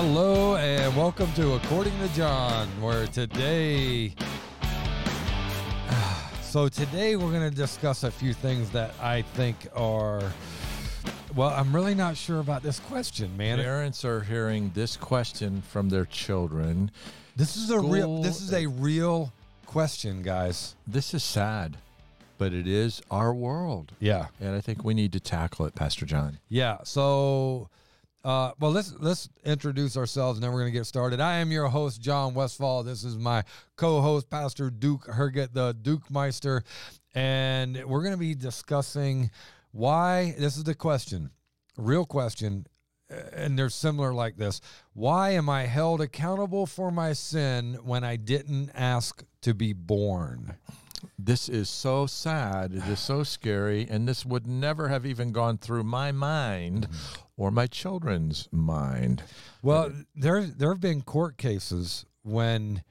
Hello and welcome to According to John, where today. So, today we're going to discuss a few things that I think are. Well, I'm really not sure about this question, man. Parents are hearing this question from their children. This is a real. This is a real question, guys. This is sad, but it is our world. Yeah, And I think we need to tackle it, Pastor John. yeah. So, uh, well, let's let's introduce ourselves, and then we're to get started. I am your host, John Westfall. This is my co-host, Pastor Duke Herget, the Duke Meister, and we're to be discussing why. This is the question, real question, and they're similar like this. Why am I held accountable for my sin when I didn't ask to be born? This is so sad. It is so scary. And this would never have even gone through my mind mm-hmm. or my children's mind. Well, there there have been court cases when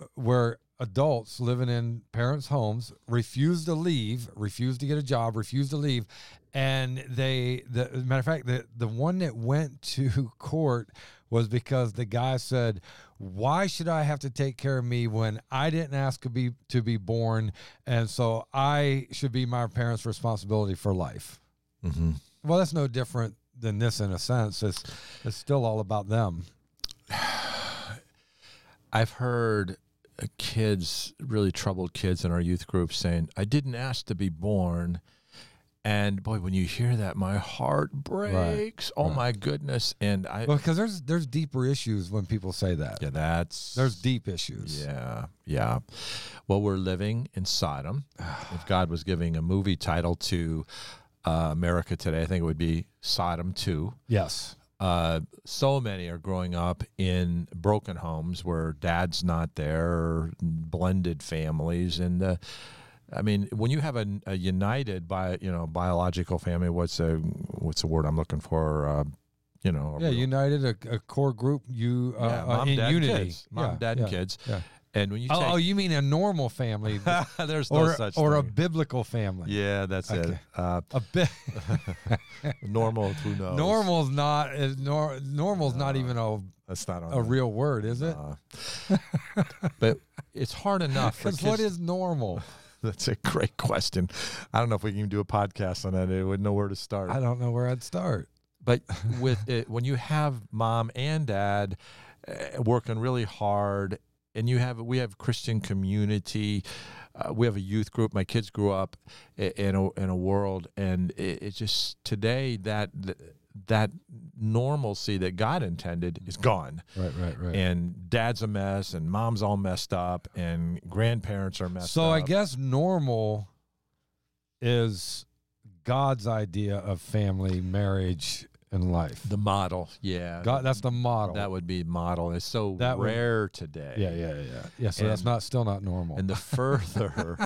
uh, where adults living in parents' homes refuse to leave, refuse to get a job, refuse to leave, and they the matter of fact the the one that went to court was because the guy said, "Why should I have to take care of me when I didn't ask to be to be born, and so I should be my parents' responsibility for life." Mm-hmm. Well, that's no different than this in a sense. It's it's still all about them. I've heard kids, really troubled kids in our youth group saying, I didn't ask to be born. And boy, when you hear that, my heart breaks. Oh right. my goodness. And I, Well, because there's there's deeper issues when people say that. yeah, that's, There's deep issues. yeah, yeah. Well, we're living in Sodom. if God was giving a movie title to uh, America today, I think it would be Sodom 2. Yes. uh, so many are growing up in broken homes where dad's not there, blended families, and uh, I mean, when you have a, a united by you know biological family, what's a what's the word I'm looking for? Uh, you know, a Yeah. real- United, a, a core group. You uh, yeah, uh, mom, in dad, unity. kids, mom, Yeah, dad, yeah, and kids, Yeah. and when you Oh, take, oh, you mean a normal family, there's no or such or a biblical family? yeah, that's it. Uh, A bit. normal, who knows? normal's not is nor, normal's not even a, That's not a the- real word, is it? uh, but it's hard enough Because what is normal? That's a great question. I don't know if we can even do a podcast on that. I wouldn't know where to start. I don't know where I'd start. But with it, when you have mom and dad uh, working really hard, and you have we have Christian community, uh, we have a youth group. My kids grew up in a in a world, and it, it's just today that that normalcy that God intended is gone Right, right, right. and dad's a mess and mom's all messed up and grandparents are messed So up. So I guess normal is God's idea of family, marriage, and life. the model, yeah. God, that's the model. that would be model. It's so That would- rare today. yeah, yeah, yeah, yeah. So that's not still not normal. And the further,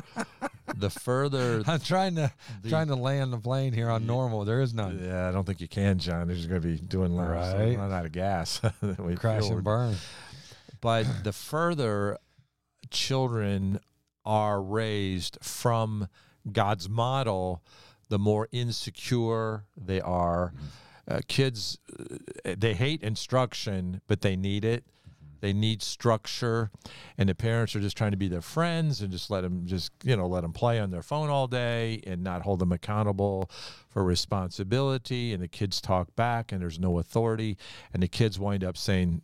the further, I'm trying to the- trying to land the plane here on Yeah. normal. There is none. yeah, I don't think you can, John. They're just going to be doing laps, Right. run out of gas. We Crash and burn. But the further children are raised from God's model, the more insecure they are. Mm-hmm. Uh, kids, uh, they hate instruction, but they need it. They need structure, and the parents are just trying to be their friends and just let them just you know let them play on their phone all day and not hold them accountable for responsibility. And the kids talk back, and there's no authority, and the kids wind up saying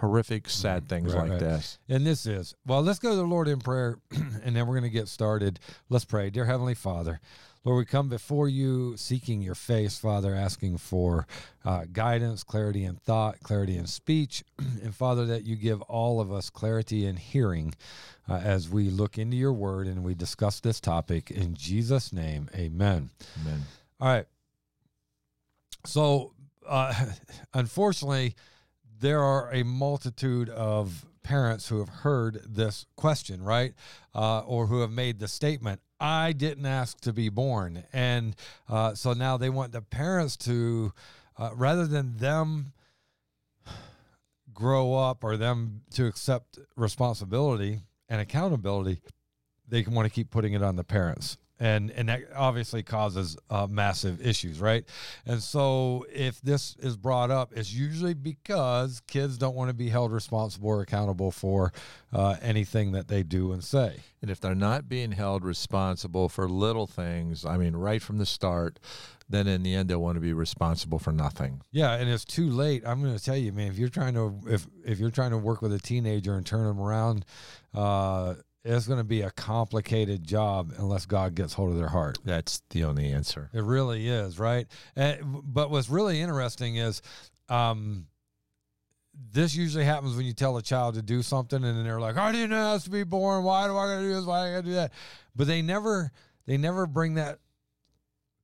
horrific, sad things Right, like right. this. And this is well. Let's go to the Lord in prayer, and then we're going to get started. Let's pray, dear Heavenly Father. Lord, we come before you seeking your face, Father, asking for uh, guidance, clarity in thought, clarity in speech, and Father, that you give all of us clarity in hearing uh, as we look into your word and we discuss this topic. In Jesus' name, amen. Amen. All right. So, uh, unfortunately, there are a multitude of parents who have heard this question, right? Uh, or who have made the statement, I didn't ask to be born. And uh, so now they want the parents to, uh, rather than them grow up or them to accept responsibility and accountability, they want to keep putting it on the parents. And and that obviously causes uh, massive issues, right? And so if this is brought up, it's usually because kids don't want to be held responsible or accountable for uh, anything that they do and say. And if they're not being held responsible for little things, I mean, right from the start, then in the end they'll want to be responsible for nothing. Yeah, and it's too late. I'm going to tell you, man. If you're trying to if if you're trying to work with a teenager and turn them around, uh, it's going to be a complicated job unless God gets hold of their heart. That's the only answer. It really is, right? And, but what's really interesting is. Um, this usually happens when you tell a child to do something and then they're like, I didn't ask to be born. Why do I gotta do this? Why do I gotta do that? But they never they never bring that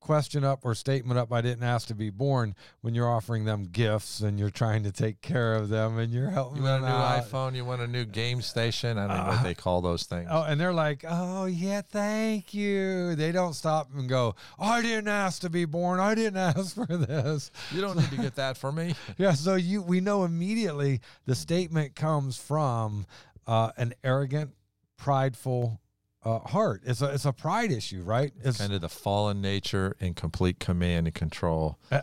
question up or statement up I didn't ask to be born when you're offering them gifts and you're trying to take care of them and you're helping You want a new out. iPhone? You want a new game station? I don't know Uh, what they call those things. Oh, and they're like, "Oh yeah, thank you." They don't stop and go, "I didn't ask to be born. I didn't ask for this." You don't need to get that for me. Yeah, so you we know immediately the statement comes from uh, an arrogant, prideful uh, heart. It's a it's a pride issue, right? It's kind of the fallen nature and complete command and control. Uh,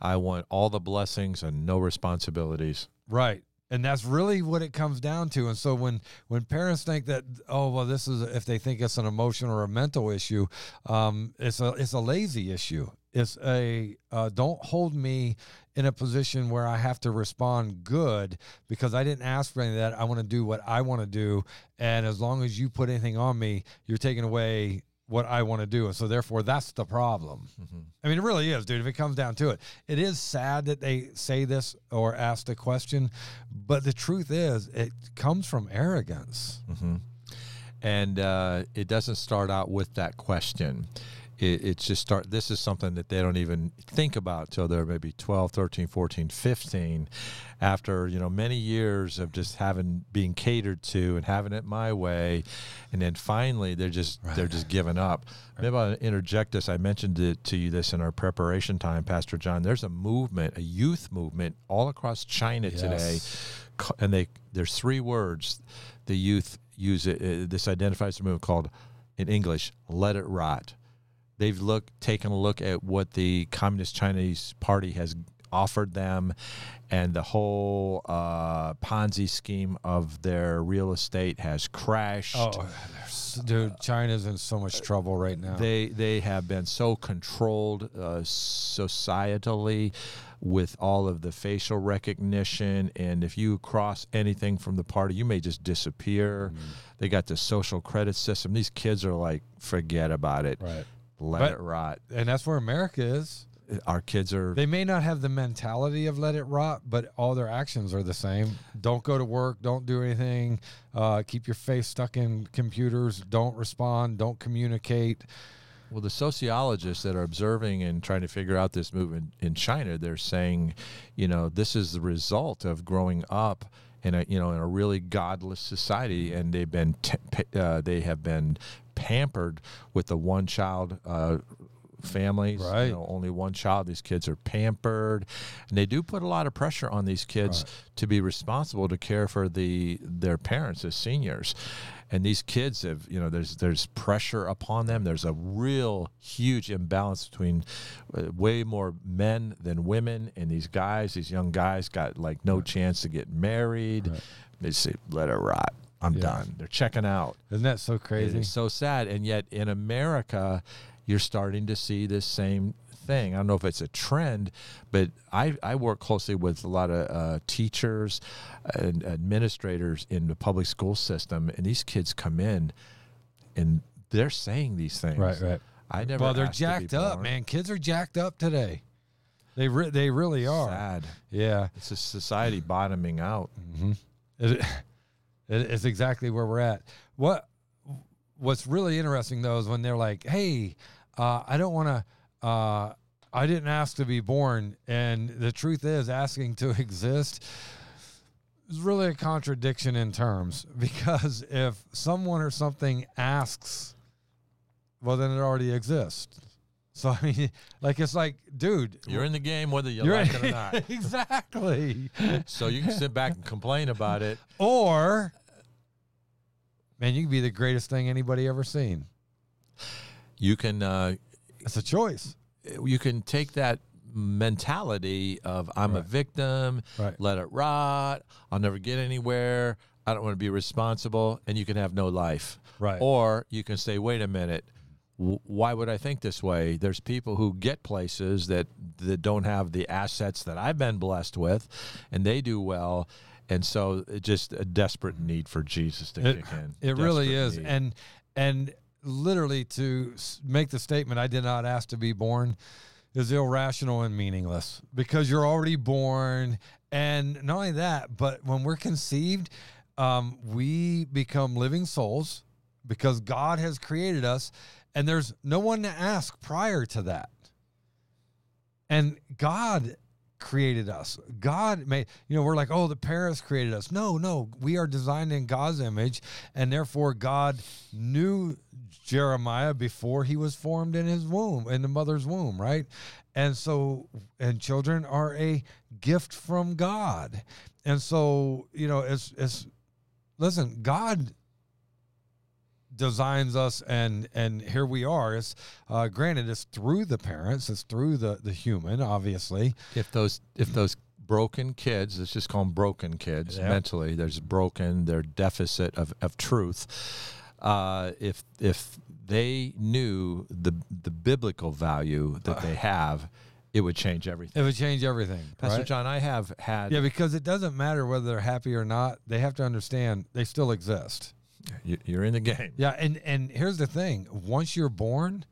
I want all the blessings and no responsibilities. right. And that's really what it comes down to. And so when when parents think that oh well this is if they think it's an emotional or a mental issue, um, it's a it's a lazy issue. It's a uh, don't hold me in a position where I have to respond good because I didn't ask for any of that. I want to do what I want to do, and as long as you put anything on me, you're taking away what I want to do. And so therefore that's the problem. I mean, it really is, dude. If it comes down to it, it is sad that they say this or ask the question, but the truth is, it comes from arrogance. and uh, it doesn't start out with that question it, it's just start this is something that they don't even think about till they're maybe 12 13 14 15 after you know many years of just having being catered to and having it my way. And then finally they're just they're just giving up. Maybe i'll interject this. I mentioned it to you this in our preparation time pastor john. There's a movement a youth movement all across china today Yes. ca- and they there's three words the youth use it uh, this identifies the movement called in english let it rot they've looked taken a look at what the communist chinese party has offered them and the whole uh, ponzi scheme of their real estate has crashed Oh, dude, China's in so much trouble right now. they they have been so controlled uh, societally with all of the facial recognition and if you cross anything from the party you may just disappear Mm-hmm. they got the social credit system these kids are like forget about it right. Let But- it rot And that's where America is. our kids are They may not have the mentality of let it rot, but all their actions are the same. Don't go to work. Don't do anything. Uh, keep your face stuck in computers. Don't respond. Don't communicate. Well, the sociologists that are observing and trying to figure out this movement in China, they're saying, you know, this is the result of growing up in a you know in a really godless society, and they've been, t- uh, they have been pampered with the one child. Uh, families Right. you know only one child. These kids are pampered and they do put a lot of pressure on these kids to be responsible to care for the their parents as seniors. And these kids have you know there's there's pressure upon them. There's a real huge imbalance between uh, way more men than women. And these guys these young guys got like no chance to get married. They say let it rot i'm Yeah. done they're checking out Isn't that so crazy? is so sad. And yet in America, you're starting to see this same thing. I don't know if it's a trend, but I, I work closely with a lot of uh, teachers and administrators in the public school system, and these kids come in and they're saying these things. Right, right. I never. Well, they're asked to be jacked up, man. Kids are jacked up today. They re- they really are. Sad. Yeah. It's a society bottoming out. It, it, it's exactly where we're at. What What's really interesting though is when they're like, "Hey, uh, I don't want to. Uh, I didn't ask to be born," and the truth is, asking to exist is really a contradiction in terms because if someone or something asks, well, then it already exists. So I mean, like it's like, dude, You're in the game whether you like it or not. exactly. So you can sit back and complain about it. Or, man, you can be the greatest thing anybody ever seen. you can uh, It's a choice. you can take that mentality of I'm a victim, Right. let it rot, I'll never get anywhere, I don't want to be responsible, and you can have no life. Right. Or you can say, wait a minute, why would I think this way? There's people who get places that that don't have the assets that I've been blessed with, and they do well. And so, just a desperate need for Jesus to It, kick in. it really is. need. And and literally to make the statement, I did not ask to be born, is irrational and meaningless because you're already born. And not only that, but when we're conceived, um, we become living souls because God has created us, and there's no one to ask prior to that. And God created us. God made, you know, we're like, oh, the parents created us. No, no, we are designed in God's image, and therefore God knew Jeremiah before he was formed in his womb, in the mother's womb, right? And so, and children are a gift from God. And so, you know, it's, it's, listen, God designs us and and here we are. It's uh granted it's through the parents it's through the the human obviously. If those if those broken kids let's just call them broken kids Yep. mentally there's broken their deficit of, of truth uh, if if they knew the the biblical value that they have it would change everything. It would change everything pastor right? john i have had yeah because it doesn't matter whether they're happy or not they have to understand they still exist you're in the game yeah and and here's the thing once you're born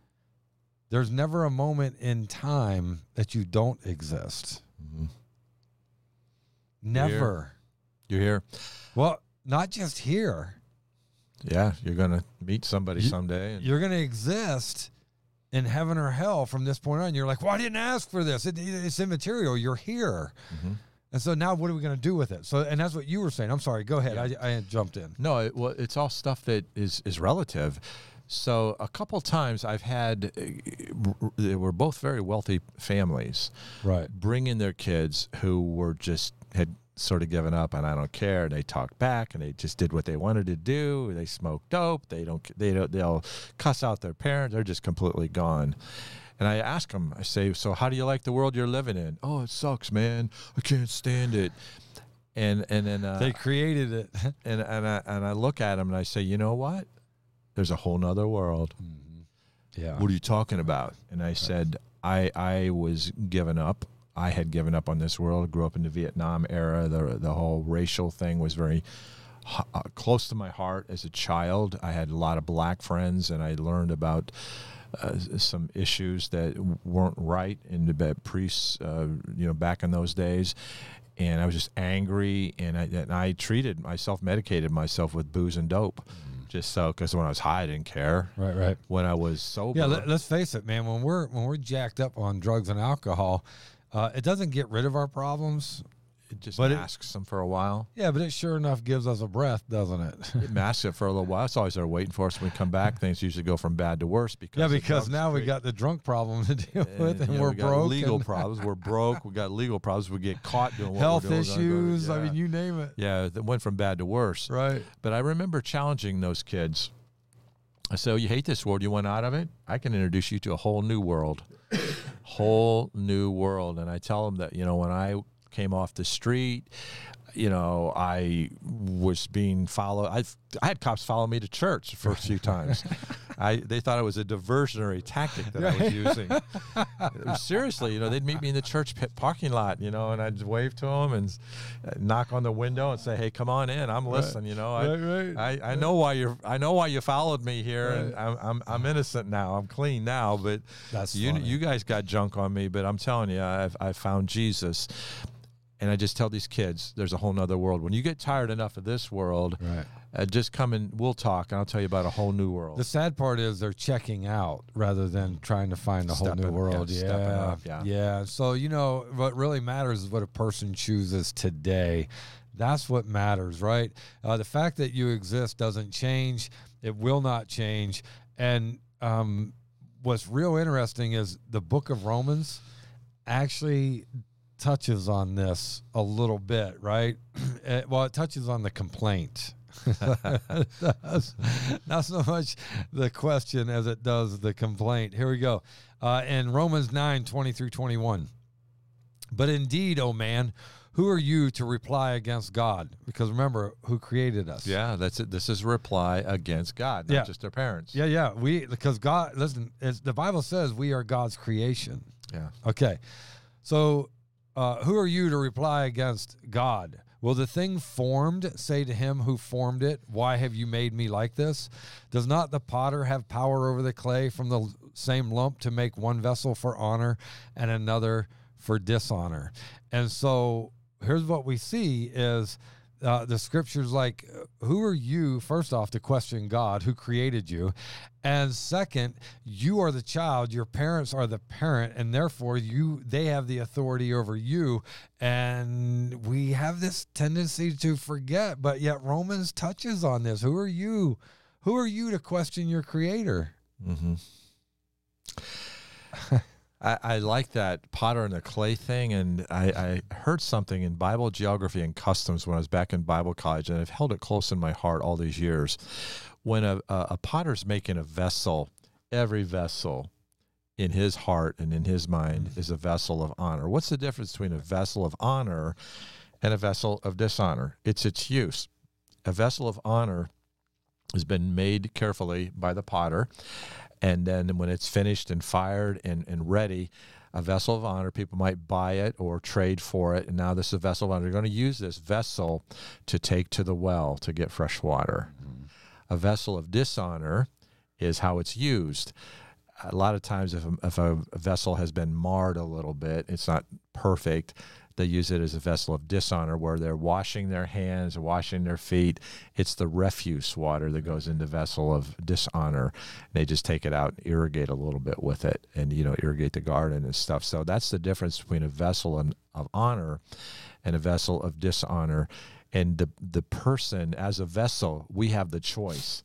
there's never a moment in time that you don't exist Mhm. never you're here well not just here yeah you're gonna meet somebody You- someday and you're going to exist in heaven or hell from this point on. You're like, well, didn't ask for this. It, it's immaterial. You're here. Mhm. And so now what are we going to do with it? So, and that's what you were saying. I'm sorry. Go ahead. I, I jumped in. No, it, well, it's all stuff that is is relative. So a couple times I've had, uh, they were both very wealthy families Right. bring in their kids who were just had sort of given up and I don't care. And they talked back and they just did what they wanted to do. They smoked dope. They don't. They don't. They'll cuss out their parents. They're just completely gone. And I ask them, I say, so how do you like the world you're living in? Oh, it sucks, man. I can't stand it. And and then uh, They created it. and and I and I look at him and I say, you know what? There's a whole nother world. yeah. What are you talking about? And I said, I I was given up. I had given up on this world. Grew up in the Vietnam era. The the whole racial thing was very uh, close to my heart as a child. I had a lot of black friends, and I learned about. Uh, some issues that weren't right in the ba- priests, uh, you know, back in those days, and I was just angry, and I, and I treated, I self-medicated myself with booze and dope, just so because when I was high, I didn't care. Right. Right. When I was sober, Yeah. Let, let's face it, man. When we're when we're jacked up on drugs and alcohol, uh, it doesn't get rid of our problems. It just but it- masks them for a while. Yeah, but it sure enough gives us a breath, doesn't it? It masks it for a little while. It's always there waiting for us when we come back. Things usually go from bad to worse because yeah, because now we got the drunk problem to deal with, and know, we're we got broke. legal problems. We're broke. We got legal problems. We get caught doing what health we're doing. We're go to- issues. I mean, you name it. yeah, that went from bad to worse. Right. But I remember challenging those kids. I said, oh, "You hate this world. You want out of it? I can introduce you to a whole new world, whole new world." And I tell them that you know when I came off the street, you know I was being followed. I I had cops follow me to church the first few times. I they thought it was a diversionary tactic that I was using. Seriously, you know, they'd meet me in the church pit parking lot, you know, and I'd wave to them and knock on the window and say, "Hey, come on in. I'm listening." You know, I, Right, right. I, I know why you're I know why you followed me here and I'm, I'm I'm innocent now. I'm clean now, but That's you funny. you guys got junk on me, but I'm telling you, I've I found Jesus. And I just tell these kids, there's a whole nother world. When you get tired enough of this world, Right. uh, just come and we'll talk, and I'll tell you about a whole new world. The sad part is they're checking out rather than trying to find a whole new Stepping- yeah, world. Yeah, stepping up, yeah. yeah. So you know what really matters is what a person chooses today. That's what matters, right? Uh, the fact that you exist doesn't change. It will not change. And um, what's real interesting is the Book of Romans actually touches on this a little bit, right? Eh, well, it touches on the complaint. It. Not so much the question as it does the complaint. Here we go. Uh, in Romans 9 20 through 21. But indeed, O man, who are you to reply against God? Because remember, who created us? Yeah, that's it. This is a reply against God, not Yeah. just our parents. Yeah, yeah. We because God listen, the Bible says we are God's creation. Yeah. Okay. So uh, who are you to reply against God? Will the thing formed say to him who formed it, Why have you made me like this? Does not the potter have power over the clay from the same lump to make one vessel for honor and another for dishonor? And so here's what we see is uh, the scriptures like who are you first off to question god who created you? And second you are the child your parents are the parent and therefore you they have the authority over you. And we have this tendency to forget but yet romans touches on this. Who are you? Who are you to question your creator? Mm-hmm. I, I like that potter and the clay thing, and I, I heard something in Bible geography and customs when I was back in Bible college, and I've held it close in my heart all these years. When a, a, a potter's making a vessel, every vessel in his heart and in his mind mm. is a vessel of honor. What's the difference between a vessel of honor and a vessel of dishonor? It's its use. A vessel of honor has been made carefully by the potter and then when it's finished and fired and, and ready a vessel of honor people might buy it or trade for it. And now this is a vessel of honor. You're going to use this vessel to take to the well to get fresh water. Mm-hmm. A vessel of dishonor is how it's used. A lot of times if a, if a vessel has been marred a little bit it's not perfect they use it as a vessel of dishonor where they're washing their hands washing their feet. It's the refuse water that goes into vessel of dishonor. They just take it out and irrigate a little bit with it and you know irrigate the garden and stuff. So that's the difference between a vessel of honor and a vessel of dishonor. And the the person as a vessel we have the choice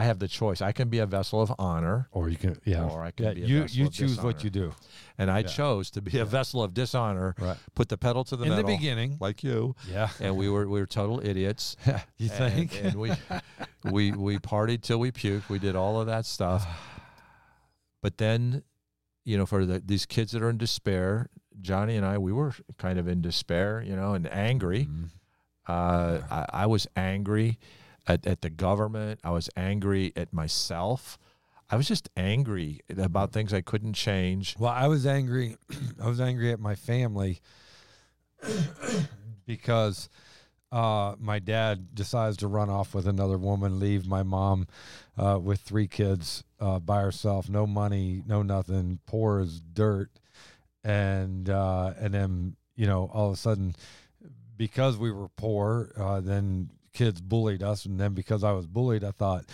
i have the choice. I can be a vessel of honor or you can yeah. Or I can yeah be a you vessel you of choose what you do. And i Yeah. chose to be a vessel of dishonor right. put the pedal to the in the beginning. like you. Yeah. And we were we were total idiots. You think and we we we partied till we puked. We did all of that stuff. But then, you know, for the, these kids that are in despair, Johnny and I, we were kind of in despair, you know, and angry. Mhm. Uh, I, I was angry at, at the government. I was angry at myself. I was just angry about things I couldn't change. Well, I was angry. I was angry at my family because uh, my dad decides to run off with another woman, leave my mom uh, with three kids uh, by herself, no money, no nothing, poor as dirt, and uh, and then you know all of a sudden because we were poor, uh, then kids bullied us, and then because I was bullied, I thought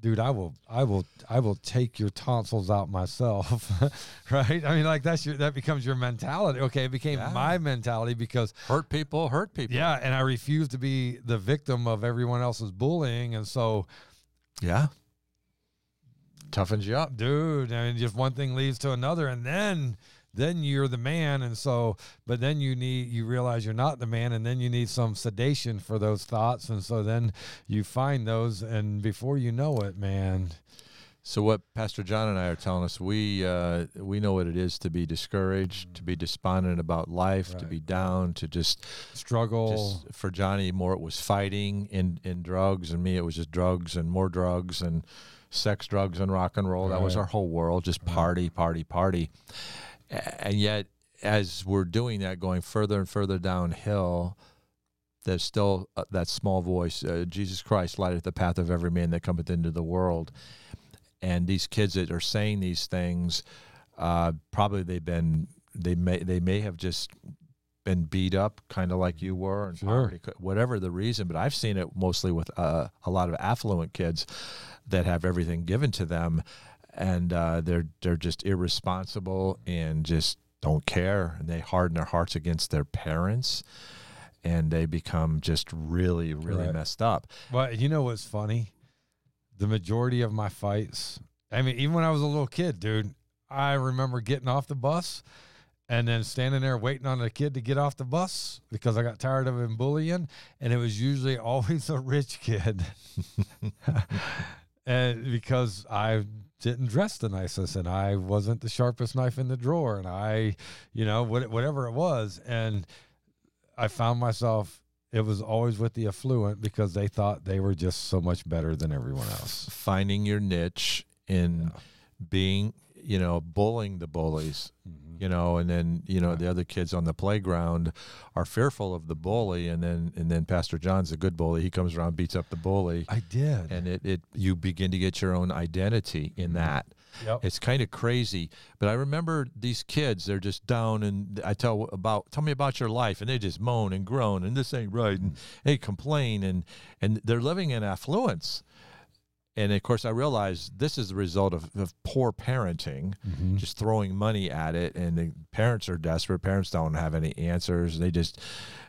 dude i will i will i will take your tonsils out myself right i mean like that's your that becomes your mentality okay it became Yeah. my mentality because Hurt people, hurt people. yeah and i refused to be the victim of everyone else's bullying and so Yeah. Toughens you up. dude i mean just one thing leads to another and then then you're the man and so but then you need you realize you're not the man and then you need some sedation for those thoughts and so then you find those and before you know it man. So what Pastor John and I are telling us, we uh, we know what it is to be discouraged, to be despondent about life, to be down, to just struggle. just for Johnny more it was fighting in in drugs, and me it was just drugs and more drugs and sex, drugs, and rock and roll. That was our whole world, just party, party, party. And yet, as we're doing that, going further and further downhill, there's still uh, that small voice uh, jesus christ lighteth the path of every man that cometh into the world and these kids that are saying these things uh, probably they've been they may they may have just been beat up kind of like you were and Sure. poverty, whatever the reason but i've seen it mostly with uh, a lot of affluent kids that have everything given to them and uh, they're they're just irresponsible and just don't care and they harden their hearts against their parents and they become just really really Right. messed up But you know what's funny? The majority of my fights, I mean, even when I was a little kid, dude, I remember getting off the bus and then standing there waiting on the kid to get off the bus because I got tired of him bullying, and it was usually always a rich kid, and because I didn't dress the nicest and I wasn't the sharpest knife in the drawer, and I, you know, whatever it was, and I found myself. It was always with the affluent because they thought they were just so much better than everyone else. Finding your niche in Yeah. being, you know, bullying the bullies, Mhm. You know, and then you know the other kids on the playground are fearful of the bully, and then and then Pastor John's a good bully. He comes around, beats up the bully, I did. and it, it you begin to get your own identity in Mhm. that. yep. It's kind of crazy, but I remember these kids. They're just down, and I tell about tell me about your life, and they just moan and groan, and this ain't right, and they complain, and and they're living in affluence. And of course, I realize this is the result of, of poor parenting, Mhm. just throwing money at it, and the parents are desperate. Parents don't have any answers. They just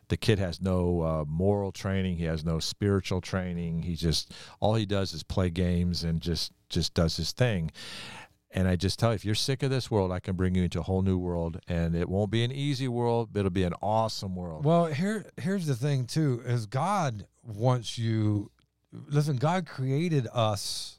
the kid has no uh, moral training. He has no spiritual training. He just all he does is play games and just just does his thing. And I just tell you, if you're sick of this world, I can bring you into a whole new world, and it won't be an easy world, but it'll be an awesome world. Well, here here's the thing too is God wants you listen, God created us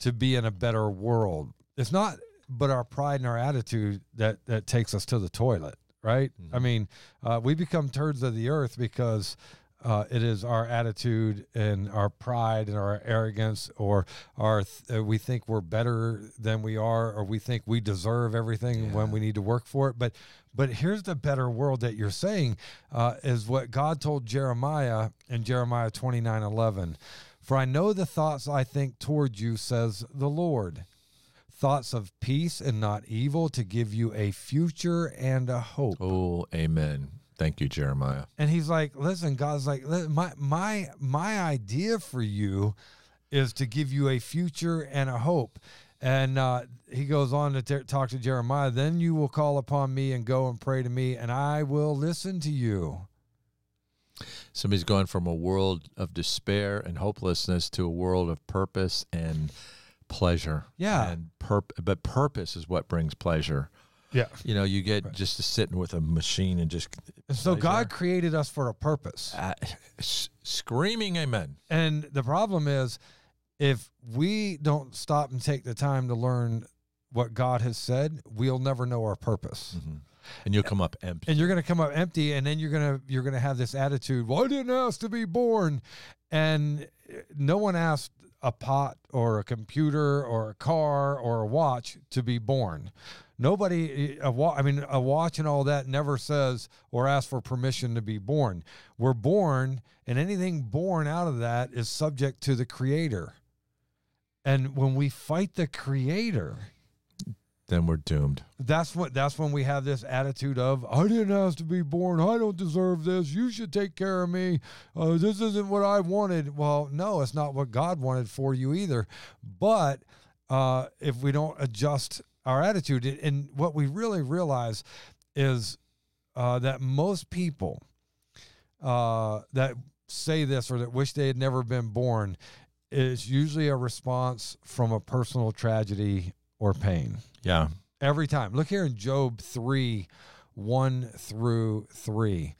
to be in a better world. It's not but our pride and our attitude that that takes us to the toilet, right? I Mhm. mean, uh, we become turds of the earth because uh, it is our attitude and our pride and our arrogance, or our th- uh, we think we're better than we are, or we think we deserve everything when we need to work for it. But but here's the better world that you're saying uh, is what God told Jeremiah in Jeremiah 29 11. For I know the thoughts I think toward you, says the Lord. Thoughts of peace and not evil to give you a future and a hope. Oh, amen. Thank you, Jeremiah. And he's like, listen, God's like, my my my idea for you is to give you a future and a hope. And uh, he goes on to t- talk to Jeremiah. Then you will call upon me and go and pray to me, and I will listen to you. Somebody's going from a world of despair and hopelessness to a world of purpose and pleasure. Yeah. And purp- but purpose is what brings pleasure. Yeah. You know, you get Right. just to sitting with a machine and just And so. God created us for a purpose. uh, s- screaming amen. And the problem is, if we don't stop and take the time to learn what God has said, we'll never know our purpose. Mhm. And you'll come up empty. and you're going to come up empty and then you're going to you're going to have this attitude well i didn't ask to be born and no one asked a pot or a computer or a car or a watch to be born nobody a wa- i mean a watch and all that never says or asks for permission to be born we're born and anything born out of that is subject to the creator and when we fight the creator then we're doomed. that's what that's when we have this attitude of I didn't ask to be born. I don't deserve this. You should take care of me. Uh, this isn't what I wanted. Well, no, it's not what God wanted for you either. But uh, if we don't adjust our attitude, and- what we really realize is uh, that most people uh, that say this or that wish they had never been born is usually a response from a personal tragedy or pain Yeah. every time. Look here in Job 3 1 through 3.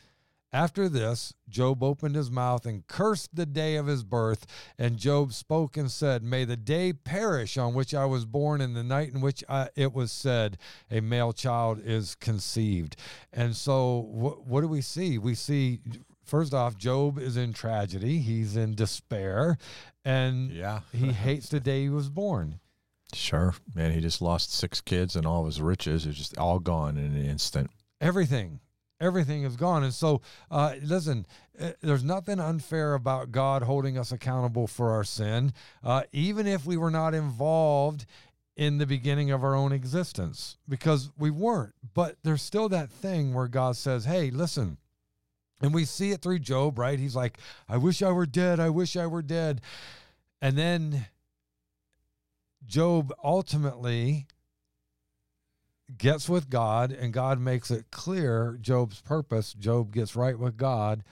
After this, Job opened his mouth and cursed the day of his birth. And Job spoke and said, May the day perish on which I was born, and the night in which I, it was said, A male child is conceived. And so, wh- what do we see? We see, first off, Job is in tragedy, he's in despair, and Yeah. he hates the day he was born. Sure. Man, he just lost six kids and all of his riches is just all gone in an instant. everything everything is gone. And so uh, listen uh, there's nothing unfair about god holding us accountable for our sin uh, even if we were not involved in the beginning of our own existence because we weren't. But there's still that thing where god says hey listen and we see it through job right? He's like i wish i were dead. I wish i were dead. And then job ultimately gets with God and God makes it clear Job's purpose. Job gets right with God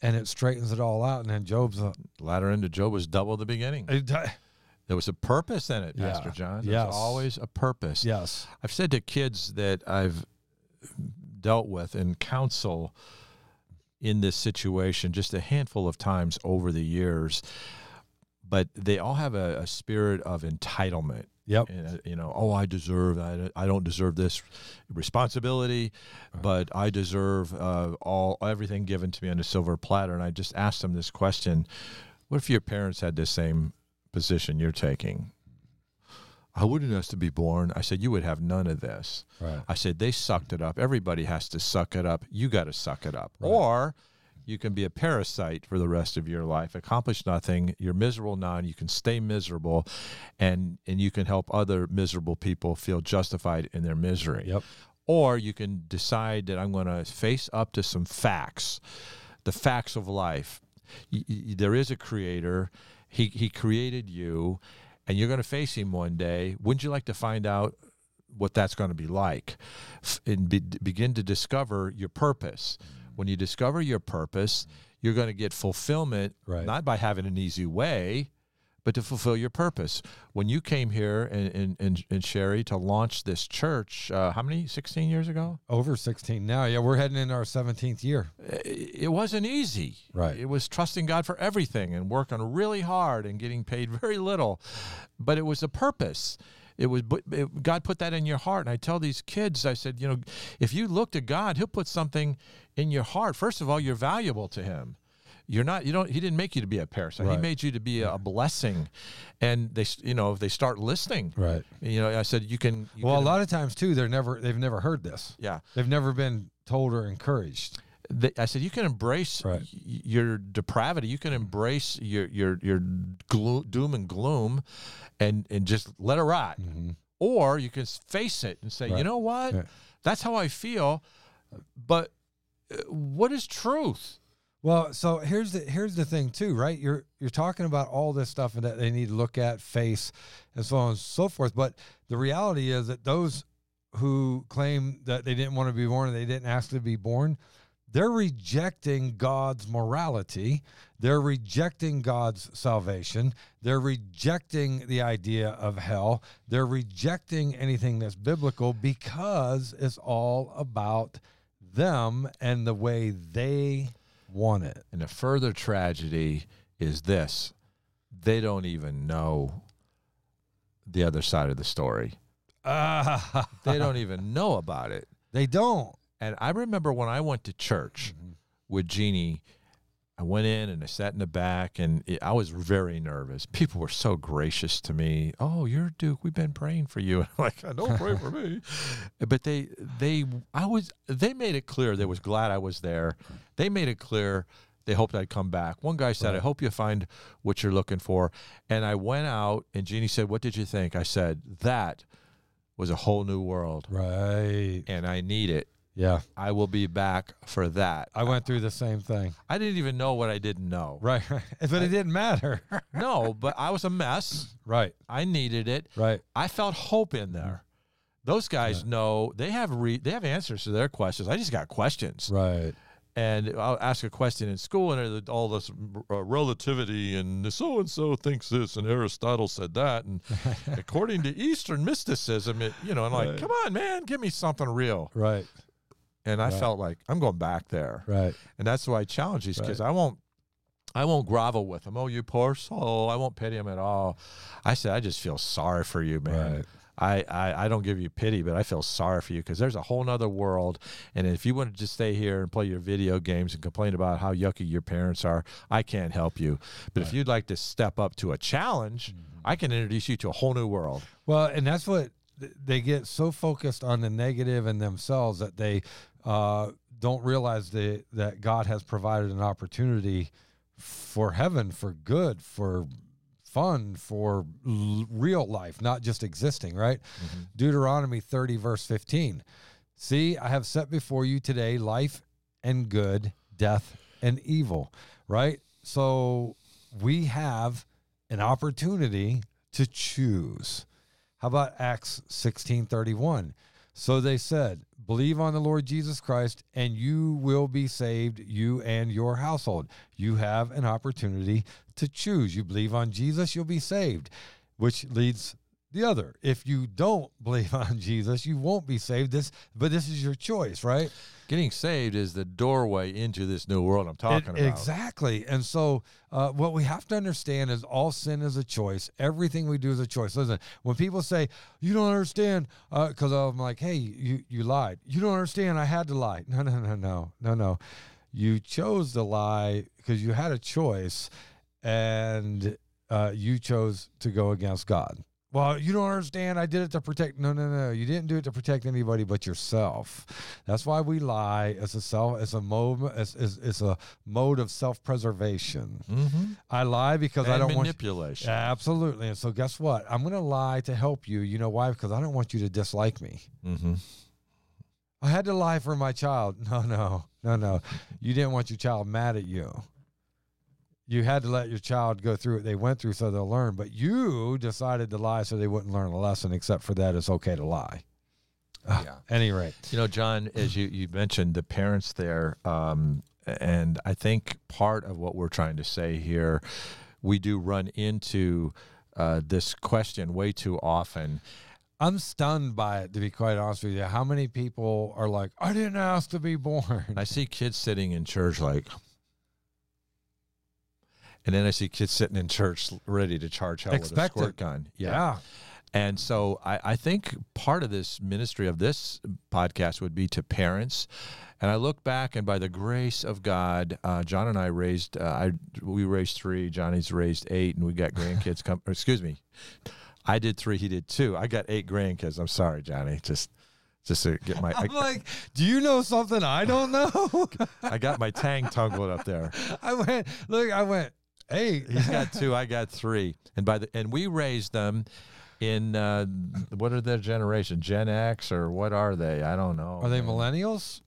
and it straightens it all out. And then Job's a, Latter end of Job was double the beginning. it- There was a purpose in it, Yeah. Pastor John. There's Yes. always a purpose. yes. I've said to kids that I've dealt with in counsel in this situation just a handful of times over the years, but they all have a, a spirit of entitlement. Yep. And, uh, you know, oh, I deserve, I, I don't deserve this responsibility, but I deserve uh, all everything given to me on a silver platter. And I just asked them this question: What if your parents had the same position you're taking? I wouldn't have to be born. I said, you would have none of this. Right. I said, they sucked it up. Everybody has to suck it up. You got to suck it up. Right. Or you can be a parasite for the rest of your life, accomplish nothing. You're miserable now, and you can stay miserable, and and you can help other miserable people feel justified in their misery. Yep. Or you can decide that I'm going to face up to some facts, the facts of life. Y- y- there is a creator. He he created you, and you're going to face him one day. Wouldn't you like to find out what that's going to be like, and be, begin to discover your purpose? When you discover your purpose, you're going to get fulfillment Right. not by having an easy way, but to fulfill your purpose. When you came here in, in, in, in Sherry to launch this church, uh, how many? 16 years ago? Over 16 now. Yeah, we're heading into our 17th year. It it wasn't easy. Right. It was trusting God for everything and working really hard and getting paid very little, but it was a purpose. It was it, God put that in your heart. And I tell these kids, I said, you know, if you look to God, He'll put something in your heart. First of all, you're valuable to Him. You're not. You don't. He didn't make you to be a parasite. He made you to be a, blessing. And they, you know, if they start listening, Right. you know, I said you can. You Well, a lot of times too, they're never they've never heard this. Yeah. They've never been told or encouraged. I said you can embrace Right. your depravity. You can embrace your your your glo- doom and gloom, and and just let it rot. Or you can face it and say, you know what, Yeah. that's how I feel. But uh, what is truth? Well, so here's the here's the thing too, right? You're you're talking about all this stuff and that they need to look at, face, and so on and so forth. But the reality is that those who claim that they didn't want to be born and they didn't ask to be born, they're rejecting God's morality. They're rejecting God's salvation. They're rejecting the idea of hell. They're rejecting anything that's biblical because it's all about them and the way they want it. And a further tragedy is this: they don't even know the other side of the story. Ah, They don't even know about it. they don't. And I remember when I went to church mm-hmm. with Jeannie, I went in and I sat in the back, and it, I was very nervous. People were so gracious to me. Oh, you're Duke. We've been praying for you. I'm like, I don't pray for me. But they, they, I was. They made it clear they was glad I was there. They made it clear they hoped I'd come back. One guy said, "I hope you find what you're looking for." And I went out, and Jeannie said, "What did you think?" I said, "That was a whole new world, Right. and I need it." Yeah. I will be back for that. I went through the same thing. I didn't even know what I didn't know. Right. But it didn't matter. No, but I was a mess. right. I needed it. Right. I felt hope in there. Those guys Yeah. know they have re- they have answers to their questions. I just got questions, Right. and I'll ask a question in school, and all this uh, relativity and so and so thinks this, and Aristotle said that, and according to Eastern mysticism, it you know, I'm like, Right. come on, man, give me something real. Right. And I Right. felt like I'm going back there. Right. and that's why I challenge these kids. I won't, I won't grovel with them. Oh, you poor soul! I won't pity them at all. I said, I just feel sorry for you, man. Right. I, I, I don't give you pity, but I feel sorry for you because there's a whole nother world. And if you want to just stay here and play your video games and complain about how yucky your parents are, I can't help you. But if you'd like to step up to a challenge, mm-hmm. I can introduce you to a whole new world. Well, and that's what they get so focused on the negative in themselves that they uh, don't realize that that God has provided an opportunity for heaven, for good, for fun, for l- real life, not just existing. Right? Deuteronomy thirty verse fifteen. See, I have set before you today life and good, death and evil. Right? So we have an opportunity to choose. How about Acts 16:31? So they said, "Believe on the Lord Jesus Christ and you will be saved, you and your household." You have an opportunity to choose. You believe on Jesus, you'll be saved, which leads the other. If you don't believe on Jesus, you won't be saved. This, but this is your choice, right? Getting saved is the doorway into this new world I'm talking It- about. Exactly. And so, uh, what we have to understand is all sin is a choice. Everything we do is a choice. Listen, when people say, you don't understand, because I'm like, hey, you, you lied. You don't understand. I had to lie. No, no, no, no, no, no. You chose to lie because you had a choice and uh, you chose to go against God. Well, you don't understand. I did it to protect. No, no, no. You didn't do it to protect anybody but yourself. That's why we lie. It's a self. It's a mode. It's, it's, it's a mode of self-preservation. mm-hmm. I lie because I don't want. manipulation. Absolutely. And so, guess what? I'm going to lie to help you. You know why? Because I don't want you to dislike me. mm-hmm. I had to lie for my child. No, no, no, no. You didn't want your child mad at you. You had to let your child go through what they went through so they'll learn. But you decided to lie so they wouldn't learn a lesson, except for that it's okay to lie. Ah, Yeah. Any rate. You know, John, as you, you mentioned the parents there, um, and I think part of what we're trying to say here, we do run into uh, this question way too often. I'm stunned by it, to be quite honest with you. How many people are like, I didn't ask to be born? I see kids sitting in church like, and then I see kids sitting in church ready to charge hell with a squirt gun. yeah. And so I, I think part of this ministry of this podcast would be to parents. And I look back, and by the grace of God, uh, John and I raised, uh, I we raised three. Johnny's raised eight, and we got grandkids come. excuse me, I did three. He did two. I got eight grandkids. I'm sorry, Johnny. Just, just to get my, I, I'm like, do you know something I don't know? I got my tang tangled up there. I went, look, I went, hey, He's got two. I got three. And by the and we raised them in uh, what are their generation? Gen X or what are they? I don't know. are they millennials?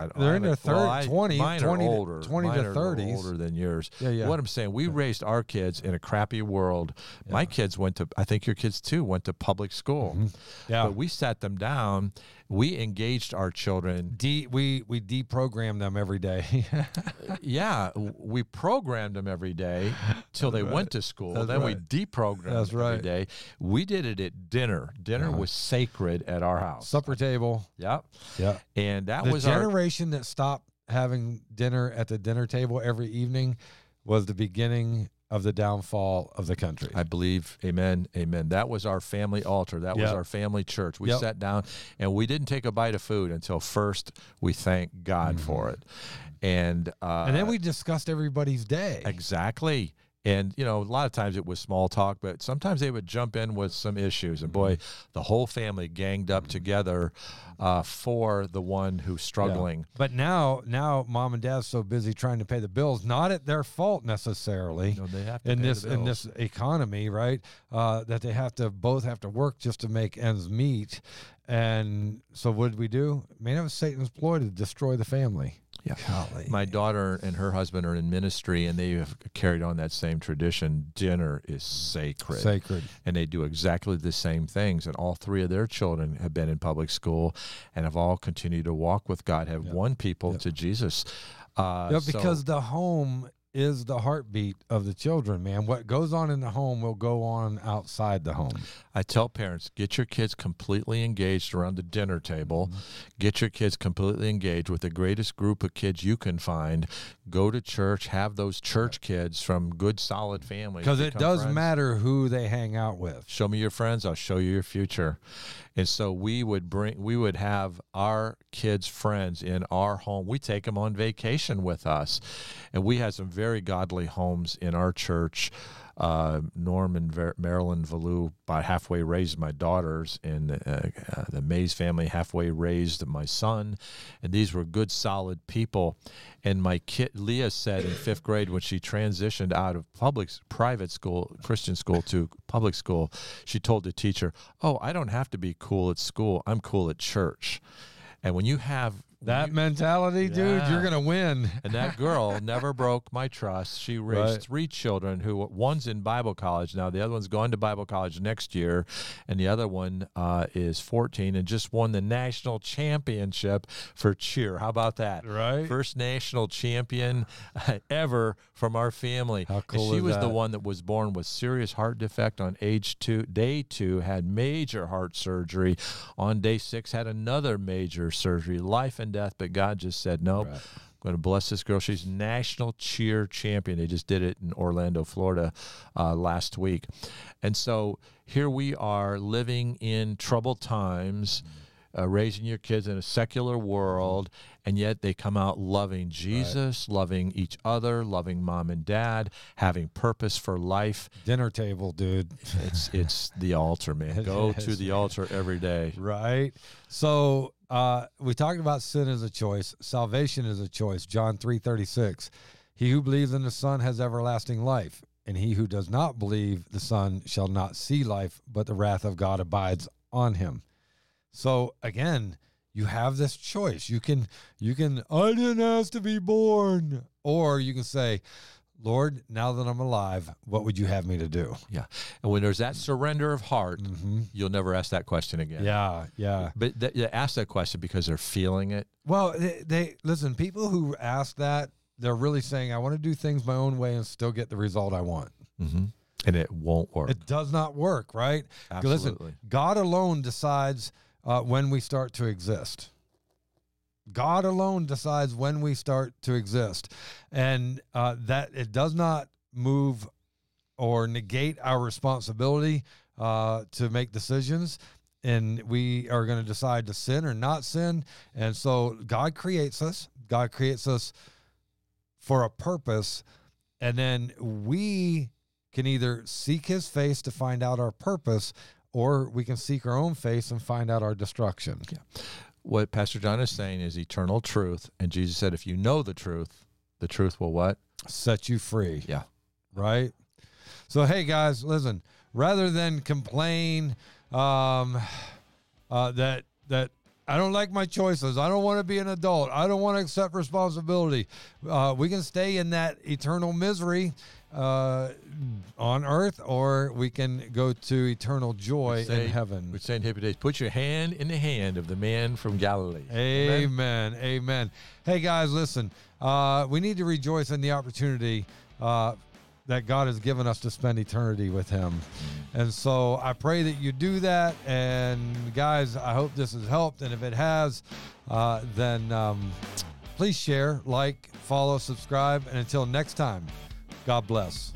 I, They're in their well, third- I- 20 mine 20 are to- older, 20 to Mine are a 30s. older than yours. Yeah, yeah. What I'm saying, we raised our kids in a crappy world. My kids went to, I think your kids too went to public school. Mhm. Yeah. But we sat them down. We engaged our children. De- we we deprogram them every day. yeah, we programmed them every day till they That's went to school. That's then we deprogrammed That's them every right. day. We did it at dinner. Dinner Uh-huh. was sacred at our house. Supper table. Yep. Yeah. And that the was our generation that stopped having dinner at the dinner table every evening was the beginning of the downfall of the country. I believe, amen, amen. That was our family altar. That was our family church. We Yep. sat down and we didn't take a bite of food until first we thanked God for it. And uh, Mm-hmm. and then we discussed everybody's day. exactly. And you know, a lot of times it was small talk, but sometimes they would jump in with some issues. And boy, Mm-hmm. the whole family ganged up together uh, for the one who's struggling. But now, now mom and dad's so busy trying to pay the bills, not at their fault necessarily. Know, they have to in pay the this in this economy, right? Uh, that they have to both have to work just to make ends meet. And so, what did we do? Man, it was Satan's ploy to destroy the family. Yeah. Golly. My daughter and her husband are in ministry, and they have carried on that same tradition. Dinner is sacred. sacred. and they do exactly the same things. And all three of their children have been in public school and have all continued to walk with God, have Yep. won people Yep. to Jesus. Uh, Yeah, so- because the home is the heartbeat of the children, man. What goes on in the home will go on outside the home. I tell parents, get your kids completely engaged around the dinner table. Mm-hmm. Get your kids completely engaged with the greatest group of kids you can find. Go to church, have those church kids from good, solid families. Because it does friends. matter who they hang out with. show me your friends i'll show you your future and so we would bring we would have our kids friends in our home. We take them on vacation with us. And we had some very godly homes in our church uh, Norm and Ver- Marilyn Valou about halfway raised my daughters, and uh, uh, the Mays family halfway raised my son. And these were good, solid people. And my kid, Leah said in fifth grade when she transitioned out of public, private school, Christian school to public school, she told the teacher, "Oh, I don't have to be cool at school. I'm cool at church." And when you have That you- mentality, dude, you're gonna win. and that girl never broke my trust. She raised Right. three children who one's in Bible college now. The other one's going to Bible college next year, and the other one uh, is 14 and just won the national championship for cheer. How about that? Right. First national champion ever from our family. How cool! And she was the one that was born with serious heart defect on age two, day two, had major heart surgery. On day six, had another major surgery, life and death. But God just said, nope. Right. I'm going to bless this girl. She's national cheer champion. They just did it in Orlando, Florida, uh, last week, and so here we are living in troubled times, uh, raising your kids in a secular world, and yet they come out loving Jesus, loving each other, loving mom and dad, having purpose for life. Dinner table, dude. It's it's the altar, man. Go to the altar every day. Right. So uh, we talked about sin as a choice. Salvation is a choice. John three thirty six. He who believes in the Son has everlasting life, and he who does not believe the Son shall not see life, but the wrath of God abides on him. So again, you have this choice. You can you can I didn't ask to be born, or you can say, Lord, now that I'm alive, what would you have me to do? Yeah, and when there's that surrender of heart, Mm-hmm. you'll never ask that question again. Yeah, yeah. But th- you ask that question because they're feeling it. Well, they, they listen. People who ask that, they're really saying, "I want to do things my own way and still get the result I want." Mm-hmm. And it won't work. It does not work, right? Absolutely. Listen, God alone decides uh, when we start to exist. God alone decides when we start to exist, and uh, that it does not move or negate our responsibility uh, to make decisions. And we are going to decide to sin or not sin. And so God creates us. God creates us for a purpose, and then we can either seek His face to find out our purpose, or we can seek our own face and find out our destruction. What Pastor John is saying is eternal truth. And Jesus said, if you know the truth, the truth will what? Set you free. Yeah. right? So hey guys, listen. Rather than complain um, uh, that that I don't like my choices, I don't want to be an adult, I don't want to accept responsibility. Uh, we can stay in that eternal misery uh, on earth, or we can go to eternal joy Say- in heaven. We're saying Hippie days, put your hand in the hand of the man from Galilee. Amen? Amen. Amen. Hey guys, listen. Uh, we need to rejoice in the opportunity uh, that God has given us to spend eternity with Him, and so I pray that you do that. And guys, I hope this has helped. And if it has, uh, then um, please share, like, follow, subscribe, and until next time, God bless.